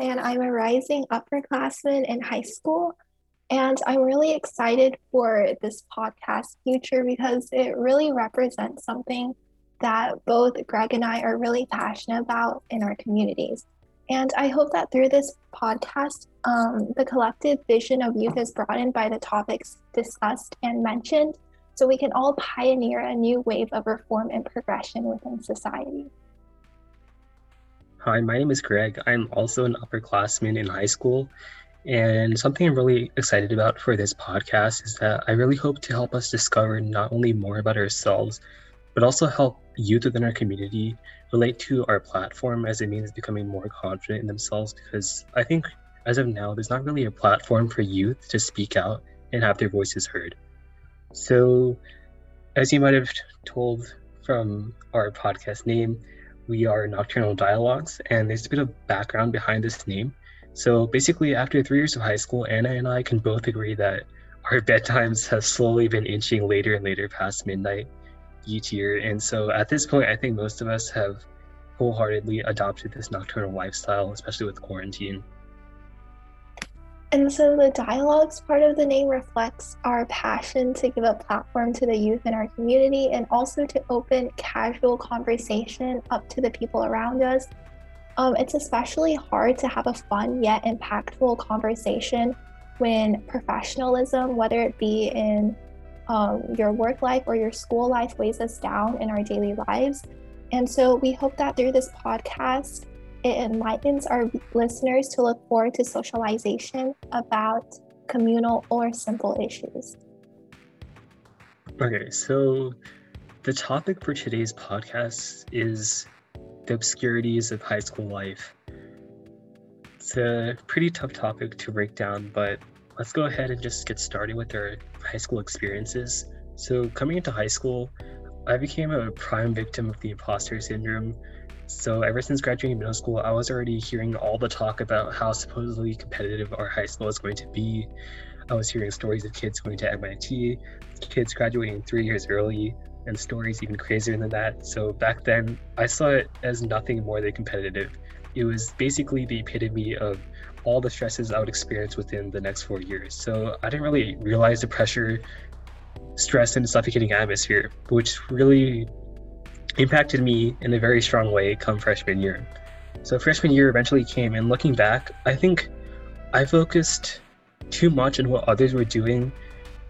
And I'm a rising upperclassman in high school. And I'm really excited for this podcast future because it really represents something that both Greg and I are really passionate about in our communities. And I hope that through this podcast, um, the collective vision of youth is broadened by the topics discussed and mentioned, so we can all pioneer a new wave of reform and progression within society. Hi, my name is Greg. I'm also an upperclassman in high school. And something I'm really excited about for this podcast is that I really hope to help us discover not only more about ourselves, but also help youth within our community relate to our platform as it means becoming more confident in themselves. Because I think as of now, there's not really a platform for youth to speak out and have their voices heard. So, as you might have told from our podcast name, we are Nocturnal Dialogues, and there's a bit of background behind this name. So, basically, after three years of high school, Anna and I can both agree that our bedtimes have slowly been inching later and later past midnight each year. And so at this point, I think most of us have wholeheartedly adopted this nocturnal lifestyle, especially with quarantine. And so the dialogues part of the name reflects our passion to give a platform to the youth in our community and also to open casual conversation up to the people around us. Um, it's especially hard to have a fun yet impactful conversation when professionalism, whether it be in um, your work life or your school life weighs us down in our daily lives. And so we hope that through this podcast, it enlightens our listeners to look forward to socialization about communal or simple issues. Okay, so the topic for today's podcast is the obscurities of high school life. It's a pretty tough topic to break down, but let's go ahead and just get started with our high school experiences. So, coming into high school, I became a prime victim of the imposter syndrome. So, ever since graduating middle school, I was already hearing all the talk about how supposedly competitive our high school is going to be. I was hearing stories of kids going to MIT, kids graduating three years early, and stories even crazier than that. So, back then, I saw it as nothing more than competitive. It was basically the epitome of all the stresses I would experience within the next four years. So I didn't really realize the pressure, stress, and suffocating atmosphere, which really impacted me in a very strong way come freshman year. So freshman year eventually came, and looking back, I think I focused too much on what others were doing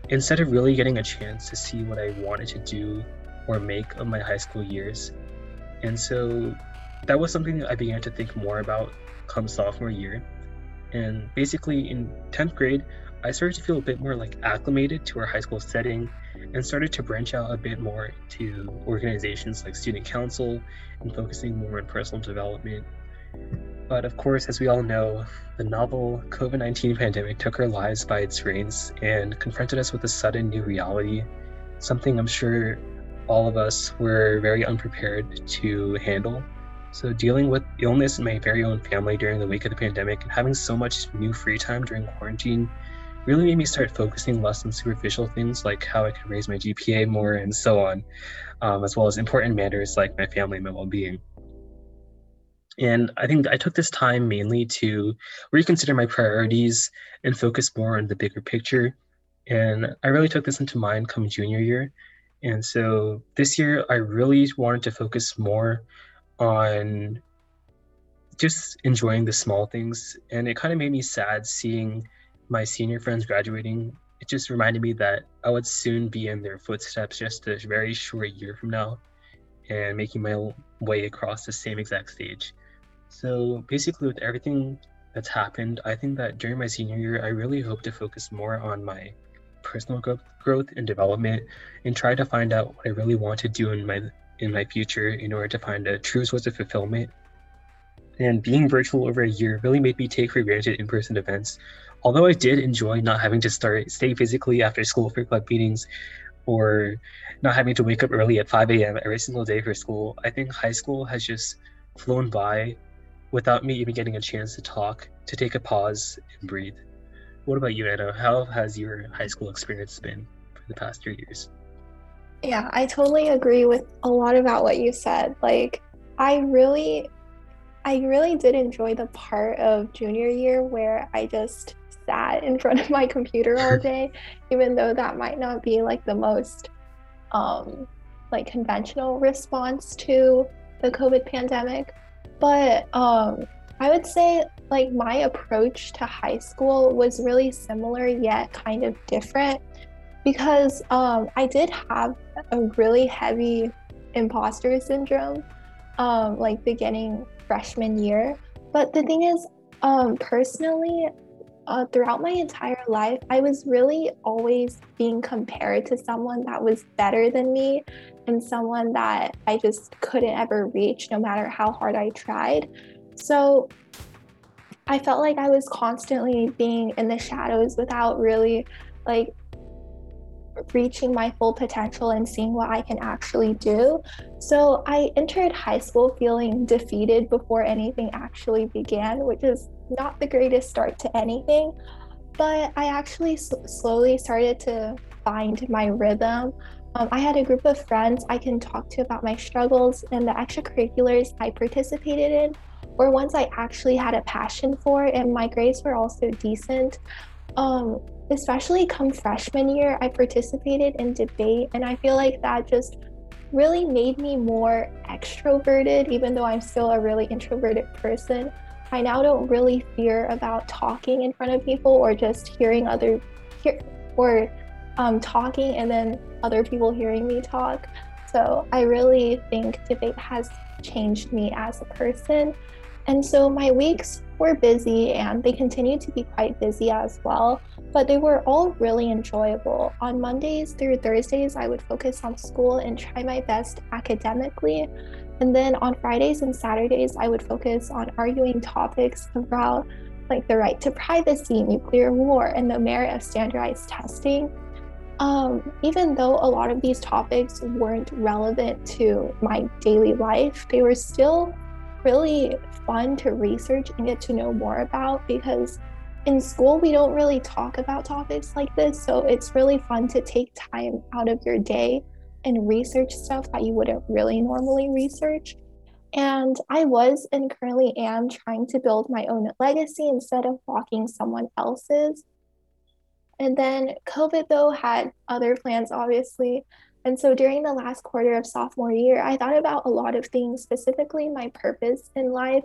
instead of really getting a chance to see what I wanted to do or make of my high school years. And so that was something that I began to think more about come sophomore year. And basically, in 10th grade, I started to feel a bit more like acclimated to our high school setting and started to branch out a bit more to organizations like student council and focusing more on personal development. But of course, as we all know, the novel COVID 19 pandemic took our lives by its reins and confronted us with a sudden new reality, something I'm sure all of us were very unprepared to handle. So, dealing with illness in my very own family during the week of the pandemic and having so much new free time during quarantine really made me start focusing less on superficial things like how I could raise my GPA more and so on, um, as well as important matters like my family and my well being. And I think I took this time mainly to reconsider my priorities and focus more on the bigger picture. And I really took this into mind come junior year. And so this year, I really wanted to focus more on just enjoying the small things. And it kind of made me sad seeing my senior friends graduating. It just reminded me that I would soon be in their footsteps just a very short year from now and making my way across the same exact stage. So basically, with everything that's happened, I think that during my senior year, I really hope to focus more on my personal growth, and development and try to find out what I really want to do in my in my future in order to find a true source of fulfillment. And being virtual over a year really made me take for granted in person events. Although I did enjoy not having to start stay physically after school for club meetings or not having to wake up early at 5 a.m. every single day for school, I think high school has just flown by without me even getting a chance to talk, to take a pause and breathe. What about you, Anna? How has your high school experience been for the past three years? Yeah, I totally agree with a lot about what you said. Like, I really I really did enjoy the part of junior year where I just sat in front of my computer all day, even though that might not be like the most um, like conventional response to the COVID pandemic. But um, I would say like my approach to high school was really similar yet kind of different because um, I did have a really heavy imposter syndrome, um, like beginning freshman year. But the thing is, um, personally, uh, throughout my entire life, I was really always being compared to someone that was better than me and someone that I just couldn't ever reach no matter how hard I tried. So I felt like I was constantly being in the shadows without really like reaching my full potential and seeing what I can actually do. So I entered high school feeling defeated before anything actually began, which is not the greatest start to anything. But I actually slowly started to find my rhythm. Um, I had a group of friends I can talk to about my struggles and the extracurriculars I participated in, or ones I actually had a passion for, and my grades were also decent. Um, especially come freshman year, I participated in debate, and I feel like that just really made me more extroverted, even though I'm still a really introverted person. I now don't really fear about talking in front of people or just hearing other hear or um, talking and then other people hearing me talk. So I really think debate has changed me as a person. And so my weeks were busy and they continued to be quite busy as well, but they were all really enjoyable. On Mondays through Thursdays, I would focus on school and try my best academically. And then on Fridays and Saturdays, I would focus on arguing topics about like the right to privacy, nuclear war, and the merit of standardized testing. Um, even though a lot of these topics weren't relevant to my daily life, they were still really fun to research and get to know more about because in school we don't really talk about topics like this. So it's really fun to take time out of your day and research stuff that you wouldn't really normally research. And I was and currently am trying to build my own legacy instead of walking someone else's. And then COVID, though, had other plans, obviously. And so during the last quarter of sophomore year, I thought about a lot of things, specifically my purpose in life.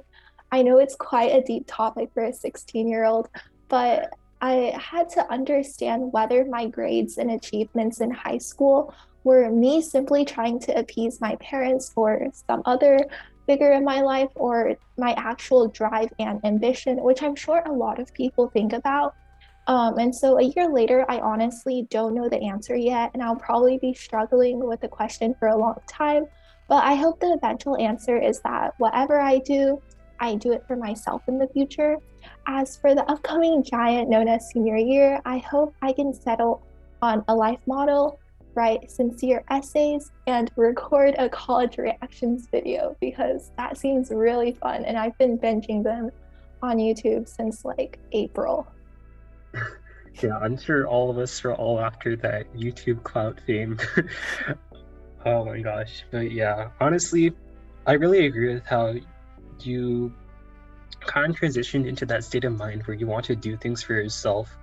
I know it's quite a deep topic for a 16 year old, but I had to understand whether my grades and achievements in high school were me simply trying to appease my parents or some other figure in my life or my actual drive and ambition, which I'm sure a lot of people think about. Um, and so a year later, I honestly don't know the answer yet, and I'll probably be struggling with the question for a long time. But I hope the eventual answer is that whatever I do, I do it for myself in the future. As for the upcoming giant known as senior year, I hope I can settle on a life model, write sincere essays, and record a college reactions video because that seems really fun. And I've been binging them on YouTube since like April. yeah, I'm sure all of us are all after that YouTube clout fame. oh my gosh. But yeah, honestly, I really agree with how you kind of transitioned into that state of mind where you want to do things for yourself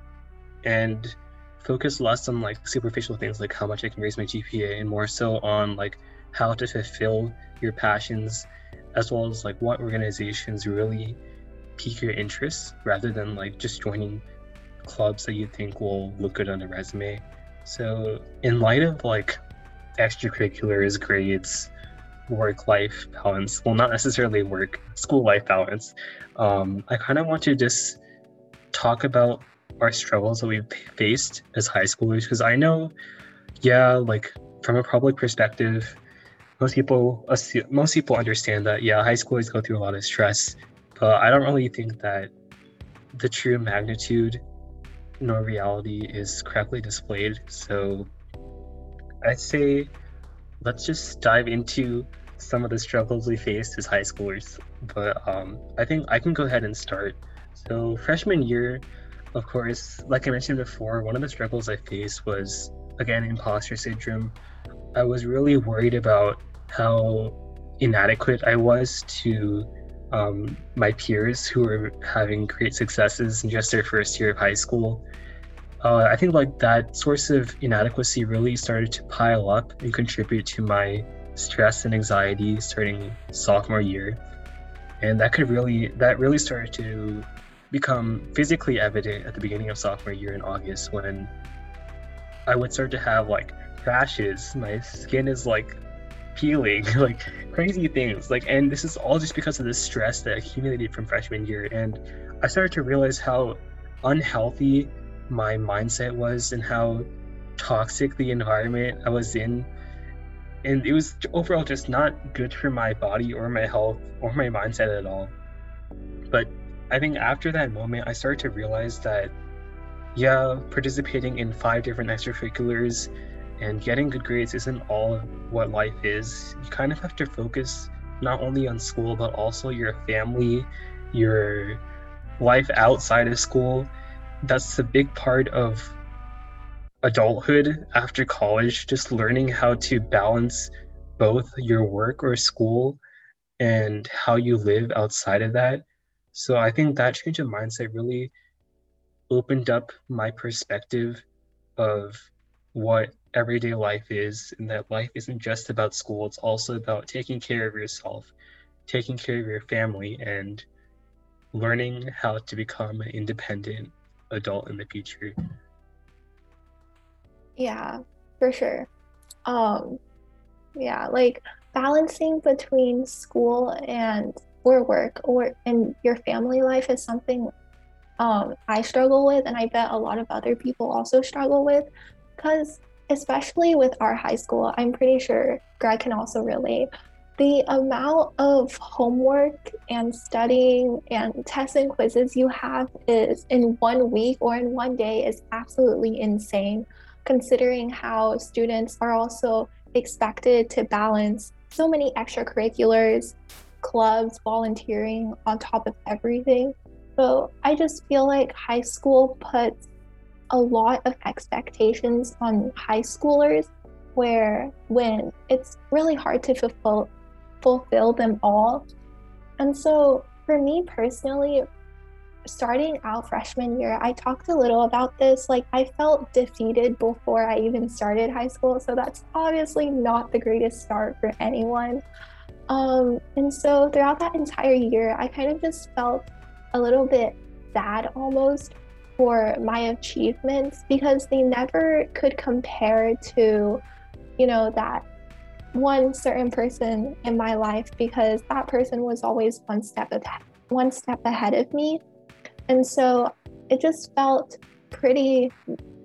and focus less on like superficial things like how much I can raise my GPA and more so on like how to fulfill your passions as well as like what organizations really pique your interest rather than like just joining clubs that you think will look good on a resume. So, in light of like extracurriculars, grades, work life balance, well, not necessarily work, school life balance, um, I kind of want to just talk about our struggles that we've faced as high schoolers because I know, yeah, like from a public perspective, most people most people understand that yeah, high schoolers go through a lot of stress, but I don't really think that the true magnitude nor reality is correctly displayed. So I'd say let's just dive into some of the struggles we faced as high schoolers. But um, I think I can go ahead and start. So freshman year, of course, like I mentioned before, one of the struggles I faced was again imposter syndrome. I was really worried about how inadequate I was to um, my peers who were having great successes in just their first year of high school. Uh, I think like that source of inadequacy really started to pile up and contribute to my stress and anxiety starting sophomore year, and that could really that really started to become physically evident at the beginning of sophomore year in August when I would start to have like rashes. My skin is like peeling, like crazy things. Like, and this is all just because of the stress that accumulated from freshman year. And I started to realize how unhealthy my mindset was and how toxic the environment I was in. And it was overall just not good for my body or my health or my mindset at all. But I think after that moment, I started to realize that, yeah, participating in five different extracurriculars and getting good grades isn't all what life is. You kind of have to focus not only on school, but also your family, your life outside of school. That's a big part of adulthood after college, just learning how to balance both your work or school and how you live outside of that. So I think that change of mindset really opened up my perspective of what everyday life is and that life isn't just about school it's also about taking care of yourself taking care of your family and learning how to become an independent adult in the future. Yeah for sure. Um yeah like balancing between school and or work or in your family life is something um, I struggle with, and I bet a lot of other people also struggle with because especially with our high school, I'm pretty sure Greg can also relate. The amount of homework and studying and tests and quizzes you have is in one week or in one day is absolutely insane, considering how students are also expected to balance so many extracurriculars, clubs, volunteering on top of everything. So I just feel like high school puts a lot of expectations on high schoolers where when it's really hard to fulfill fulfill them all. And so for me personally, starting out freshman year, I talked a little about this. Like I felt defeated before I even started high school. So that's obviously not the greatest start for anyone. Um, and so throughout that entire year, I kind of just felt a little bit sad almost for my achievements because they never could compare to, you know, that one certain person in my life because that person was always one step ahead, one step ahead of me. And so it just felt pretty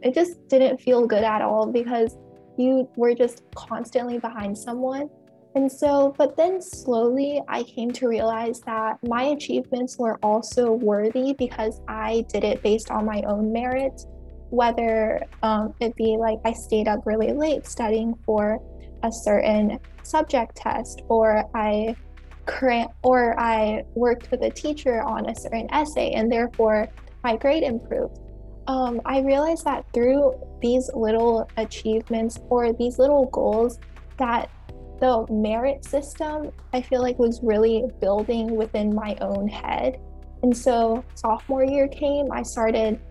it just didn't feel good at all because you were just constantly behind someone and so, but then slowly I came to realize that my achievements were also worthy because I did it based on my own merit, whether um, it be like I stayed up really late studying for a certain subject test, or I or I worked with a teacher on a certain essay, and therefore my grade improved. Um, I realized that through these little achievements or these little goals, that the merit system, I feel like was really building within my own head. And so sophomore year came, I started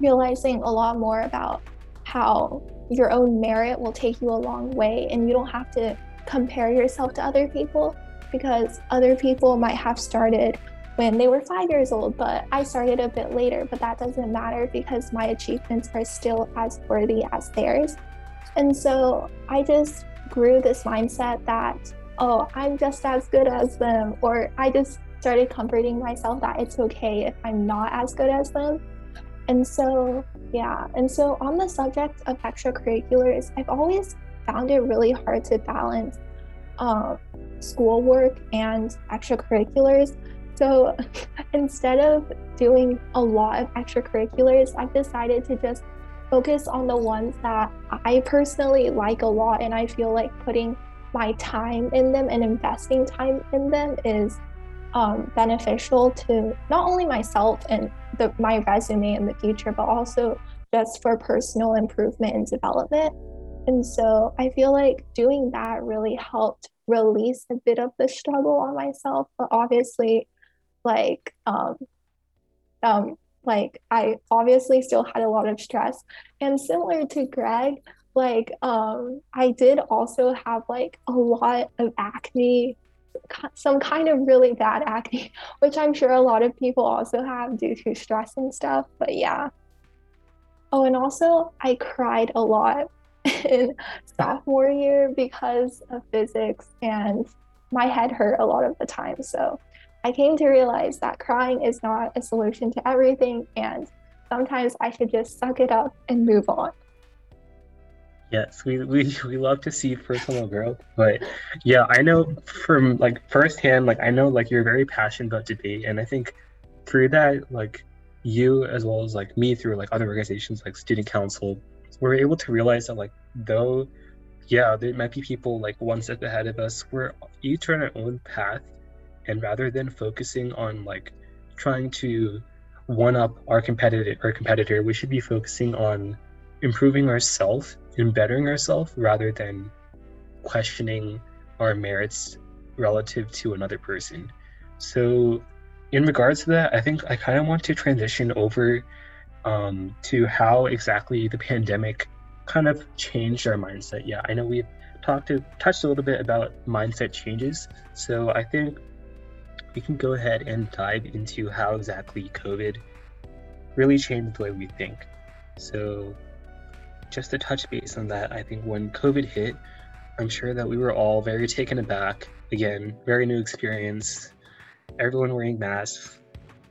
realizing a lot more about how your own merit will take you a long way and you don't have to compare yourself to other people because other people might have started when they were five years old, but I started a bit later. But that doesn't matter because my achievements are still as worthy as theirs. And so I just grew this mindset that, oh, I'm just as good as them, or I just started comforting myself that it's okay if I'm not as good as them. And so, yeah. And so, on the subject of extracurriculars, I've always found it really hard to balance um, schoolwork and extracurriculars. So, instead of doing a lot of extracurriculars, I've decided to just focus on the ones that I personally like a lot and I feel like putting my time in them and investing time in them is um, beneficial to not only myself and the, my resume in the future, but also just for personal improvement and development. And so I feel like doing that really helped release a bit of the struggle on myself. But obviously, like, um, um, like I obviously still had a lot of stress. And similar to Greg, like um, I did also have like a lot of acne, some kind of really bad acne, which I'm sure a lot of people also have due to stress and stuff. But yeah. Oh, and also I cried a lot in sophomore year because of physics and my head hurt a lot of the time. So I came to realize that crying is not a solution to everything and sometimes I should just suck it up and move on. Yes, we, we, we love to see personal growth, but yeah, I know from like firsthand, like I know like you're very passionate about debate, and I think through that, like you as well as like me through like other organizations like student council, we're able to realize that like though yeah there might be people like one step ahead of us we're each on our own path and rather than focusing on like trying to one up our competitor our competitor we should be focusing on improving ourselves and bettering ourselves rather than questioning our merits relative to another person so in regards to that i think i kind of want to transition over um, to how exactly the pandemic kind of changed our mindset. Yeah, I know we've talked to touched a little bit about mindset changes. So I think we can go ahead and dive into how exactly COVID really changed the way we think. So just to touch base on that, I think when COVID hit, I'm sure that we were all very taken aback. Again, very new experience. Everyone wearing masks,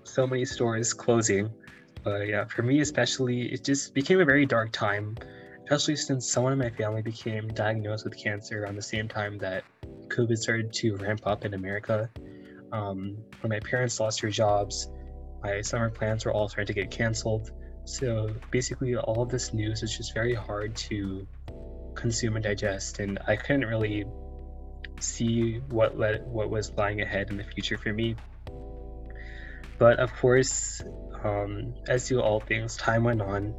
so many stores closing. But yeah, for me especially, it just became a very dark time, especially since someone in my family became diagnosed with cancer around the same time that COVID started to ramp up in America. Um, when my parents lost their jobs, my summer plans were all starting to get canceled. So basically, all of this news is just very hard to consume and digest, and I couldn't really see what let what was lying ahead in the future for me. But of course, um, as do all things, time went on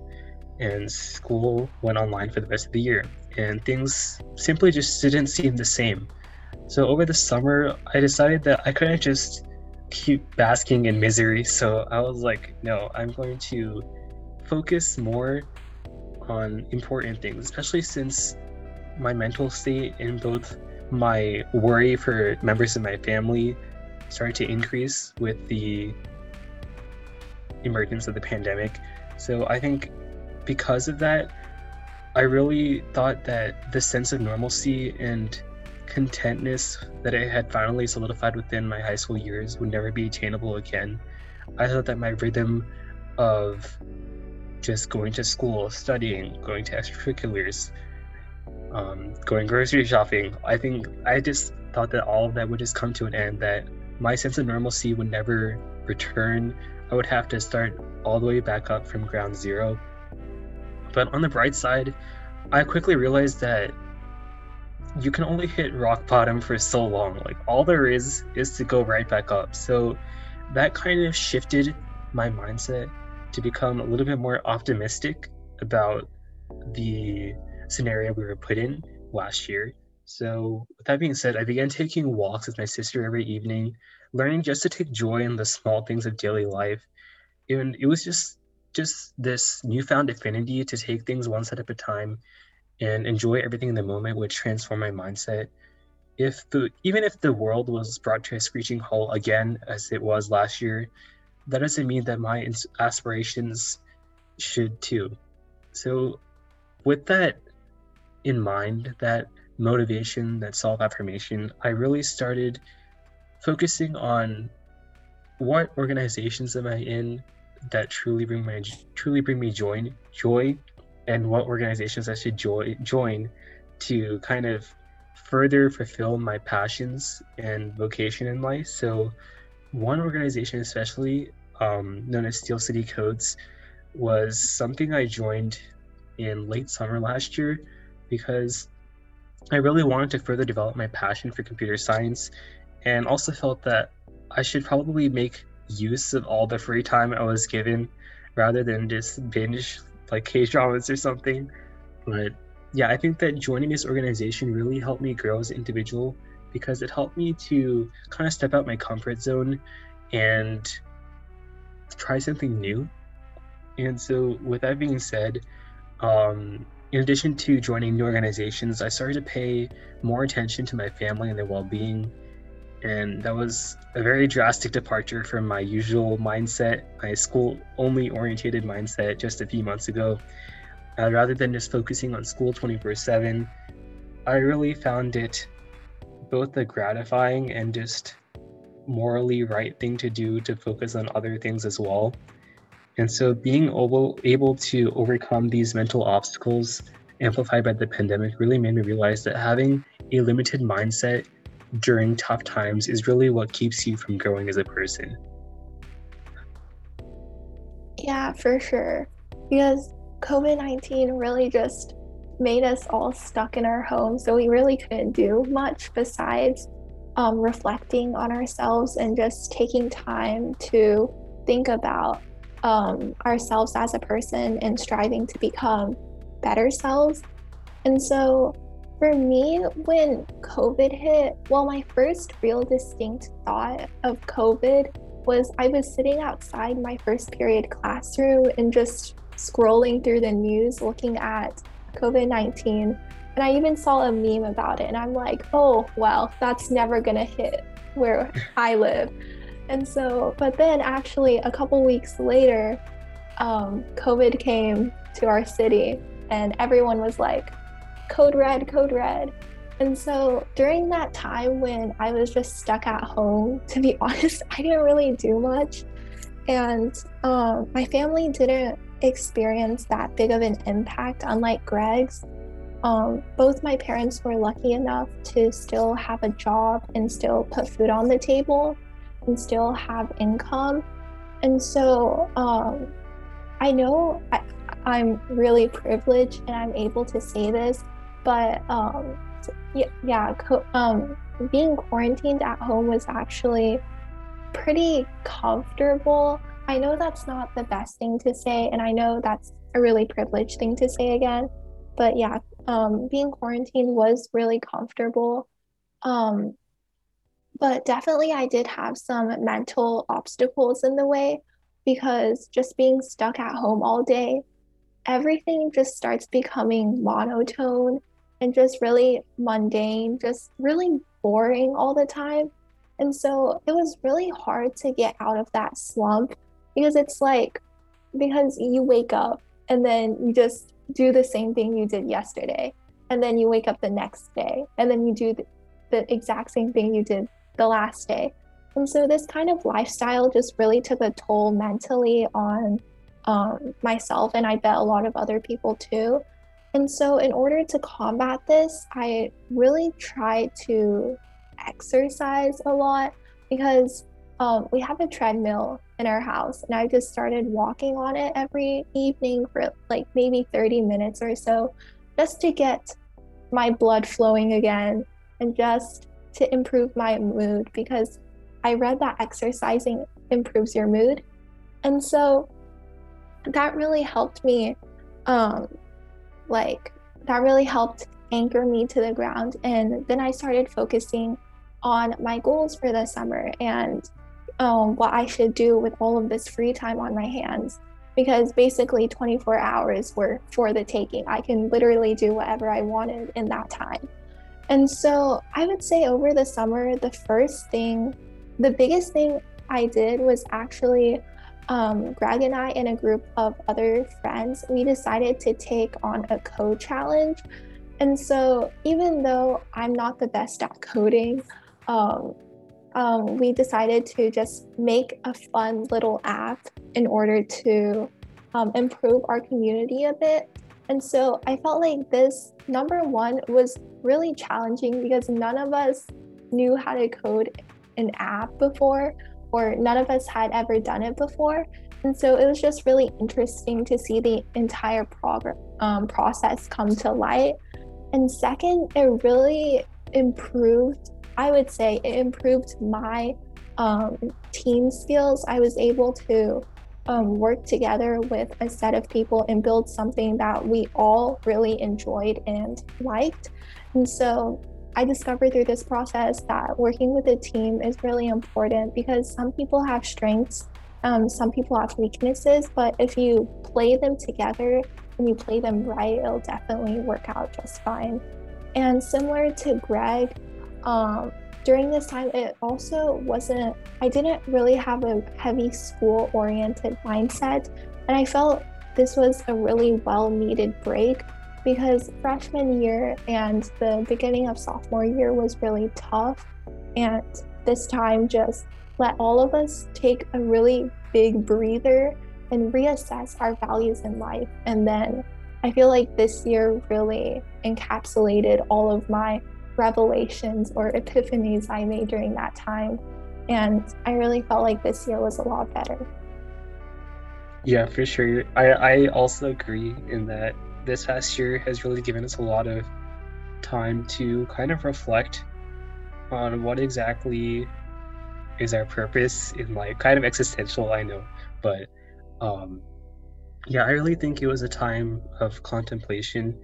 and school went online for the rest of the year, and things simply just didn't seem the same. So over the summer, I decided that I couldn't just keep basking in misery. So I was like, no, I'm going to focus more on important things, especially since my mental state and both my worry for members of my family started to increase with the emergence of the pandemic. So I think because of that, I really thought that the sense of normalcy and contentness that I had finally solidified within my high school years would never be attainable again. I thought that my rhythm of just going to school, studying, going to extracurriculars, um, going grocery shopping, I think I just thought that all of that would just come to an end, that my sense of normalcy would never return I would have to start all the way back up from ground zero. But on the bright side, I quickly realized that you can only hit rock bottom for so long. Like all there is is to go right back up. So that kind of shifted my mindset to become a little bit more optimistic about the scenario we were put in last year. So with that being said, I began taking walks with my sister every evening learning just to take joy in the small things of daily life. And it was just just this newfound affinity to take things one step at a time and enjoy everything in the moment which transformed my mindset. If the even if the world was brought to a screeching halt again as it was last year, that doesn't mean that my aspirations should too. So with that in mind, that motivation, that self affirmation, I really started focusing on what organizations am I in that truly bring my truly bring me joy joy and what organizations I should joy, join to kind of further fulfill my passions and vocation in life. So one organization especially um, known as Steel City Codes was something I joined in late summer last year because I really wanted to further develop my passion for computer science and also felt that I should probably make use of all the free time I was given rather than just binge like K dramas or something. But yeah, I think that joining this organization really helped me grow as an individual because it helped me to kind of step out my comfort zone and try something new. And so, with that being said, um, in addition to joining new organizations, I started to pay more attention to my family and their well being. And that was a very drastic departure from my usual mindset, my school only orientated mindset just a few months ago. Uh, rather than just focusing on school 24 7, I really found it both a gratifying and just morally right thing to do to focus on other things as well. And so being able, able to overcome these mental obstacles amplified by the pandemic really made me realize that having a limited mindset during tough times is really what keeps you from growing as a person. Yeah, for sure. Because COVID 19 really just made us all stuck in our homes. So we really couldn't do much besides um, reflecting on ourselves and just taking time to think about um, ourselves as a person and striving to become better selves. And so for me, when COVID hit, well, my first real distinct thought of COVID was I was sitting outside my first period classroom and just scrolling through the news looking at COVID 19. And I even saw a meme about it. And I'm like, oh, well, that's never going to hit where I live. And so, but then actually, a couple weeks later, um, COVID came to our city, and everyone was like, code red, code red. And so during that time when I was just stuck at home, to be honest, I didn't really do much. And um, my family didn't experience that big of an impact, unlike Greg's. Um, both my parents were lucky enough to still have a job and still put food on the table and still have income. And so um, I know I, am really privileged and I'm able to say this, but um, yeah, yeah um, being quarantined at home was actually pretty comfortable I know that's not the best thing to say, and I know that's a really privileged thing to say again. But yeah, um, being quarantined was really comfortable. Um, but definitely, I did have some mental obstacles in the way because just being stuck at home all day, everything just starts becoming monotone and just really mundane, just really boring all the time. And so it was really hard to get out of that slump because it's like because you wake up and then you just do the same thing you did yesterday and then you wake up the next day and then you do the, the exact same thing you did the last day and so this kind of lifestyle just really took a toll mentally on um, myself and i bet a lot of other people too and so in order to combat this i really tried to exercise a lot because um, we have a treadmill in our house and I just started walking on it every evening for like maybe 30 minutes or so just to get my blood flowing again and just to improve my mood because I read that exercising improves your mood. And so that really helped me um like that really helped anchor me to the ground and then I started focusing on my goals for the summer and um, what I should do with all of this free time on my hands because basically 24 hours were for the taking. I can literally do whatever I wanted in that time. And so I would say over the summer, the first thing, the biggest thing I did was actually um, Greg and I, and a group of other friends, we decided to take on a code challenge. And so even though I'm not the best at coding, um, um, we decided to just make a fun little app in order to um, improve our community a bit. And so I felt like this number one was really challenging because none of us knew how to code an app before, or none of us had ever done it before. And so it was just really interesting to see the entire prog- um, process come to light. And second, it really improved I would say it improved my um, team skills. I was able to um, work together with a set of people and build something that we all really enjoyed and liked. And so I discovered through this process that working with a team is really important because some people have strengths, um, some people have weaknesses, but if you play them together and you play them right, it'll definitely work out just fine. And similar to Greg, um, during this time, it also wasn't, I didn't really have a heavy school oriented mindset. And I felt this was a really well needed break because freshman year and the beginning of sophomore year was really tough. And this time just let all of us take a really big breather and reassess our values in life. And then I feel like this year really encapsulated all of my revelations or epiphanies I made during that time. And I really felt like this year was a lot better. Yeah, for sure. I, I also agree in that this past year has really given us a lot of time to kind of reflect on what exactly is our purpose in life. Kind of existential, I know, but um, yeah, I really think it was a time of contemplation,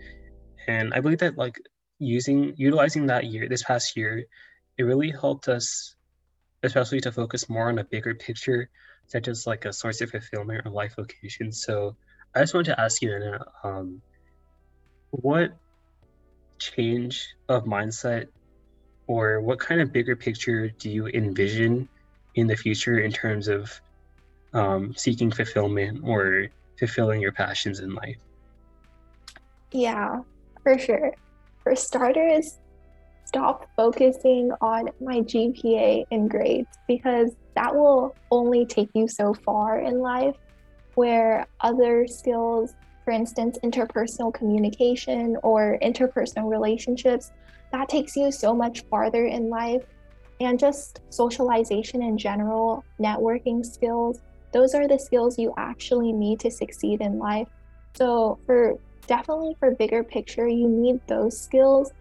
and I believe that like using utilizing that year this past year it really helped us especially to focus more on a bigger picture such as like a source of fulfillment or life vocation so i just wanted to ask you Anna, um, what change of mindset or what kind of bigger picture do you envision in the future in terms of um, seeking fulfillment or fulfilling your passions in life yeah for sure for starters, stop focusing on my GPA and grades because that will only take you so far in life. Where other skills, for instance, interpersonal communication or interpersonal relationships, that takes you so much farther in life. And just socialization in general, networking skills, those are the skills you actually need to succeed in life. So, for definitely for bigger picture, you need those skills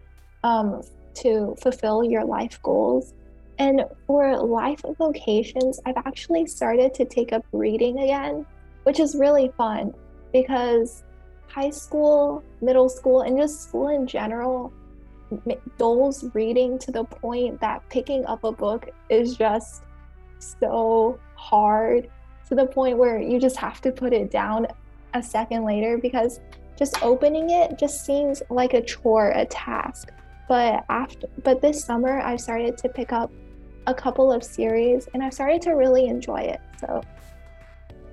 um, to fulfill your life goals. And for life vocations, I've actually started to take up reading again, which is really fun because high school, middle school, and just school in general dulls reading to the point that picking up a book is just so hard to the point where you just have to put it down a second later because just opening it just seems like a chore, a task. But after but this summer I've started to pick up a couple of series and I've started to really enjoy it. So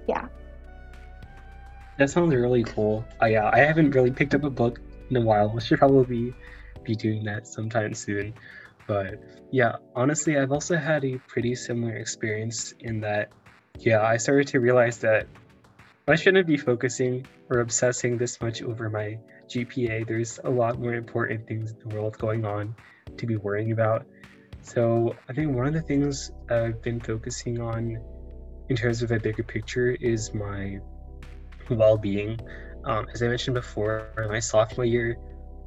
yeah. That sounds really cool. Uh, yeah, I haven't really picked up a book in a while. I should probably be doing that sometime soon. But yeah, honestly, I've also had a pretty similar experience in that, yeah, I started to realize that I shouldn't be focusing or obsessing this much over my GPA. There's a lot more important things in the world going on to be worrying about. So I think one of the things I've been focusing on in terms of a bigger picture is my well-being. Um, as I mentioned before, my sophomore year,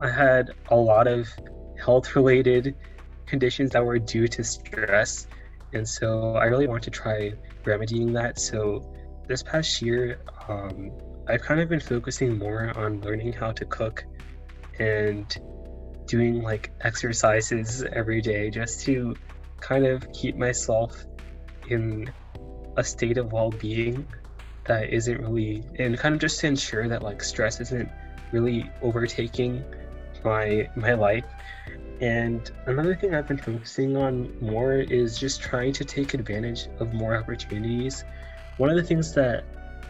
I had a lot of health-related conditions that were due to stress, and so I really want to try remedying that. So this past year, um, I've kind of been focusing more on learning how to cook and doing like exercises every day just to kind of keep myself in a state of well-being that isn't really and kind of just to ensure that like stress isn't really overtaking my my life and another thing i've been focusing on more is just trying to take advantage of more opportunities one of the things that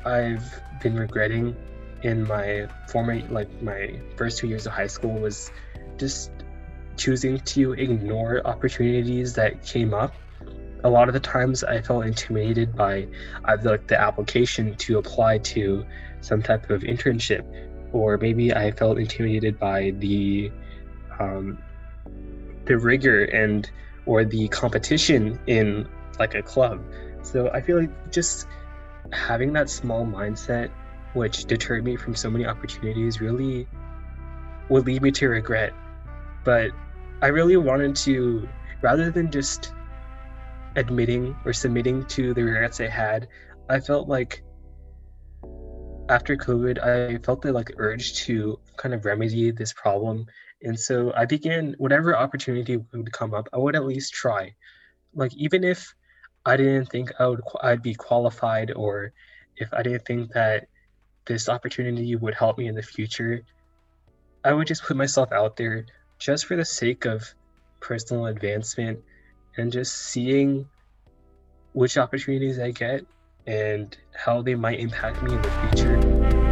I've been regretting in my former, like my first two years of high school, was just choosing to ignore opportunities that came up. A lot of the times, I felt intimidated by either like the application to apply to some type of internship, or maybe I felt intimidated by the um, the rigor and or the competition in like a club. So I feel like just having that small mindset, which deterred me from so many opportunities, really would lead me to regret. But I really wanted to, rather than just admitting or submitting to the regrets I had, I felt like after COVID, I felt the like urge to kind of remedy this problem. And so I began whatever opportunity would come up, I would at least try. Like even if I didn't think I would I'd be qualified or if I didn't think that this opportunity would help me in the future, I would just put myself out there just for the sake of personal advancement and just seeing which opportunities I get and how they might impact me in the future.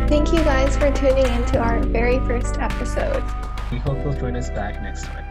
Thank you guys for tuning into our very first episode. We hope you'll join us back next time.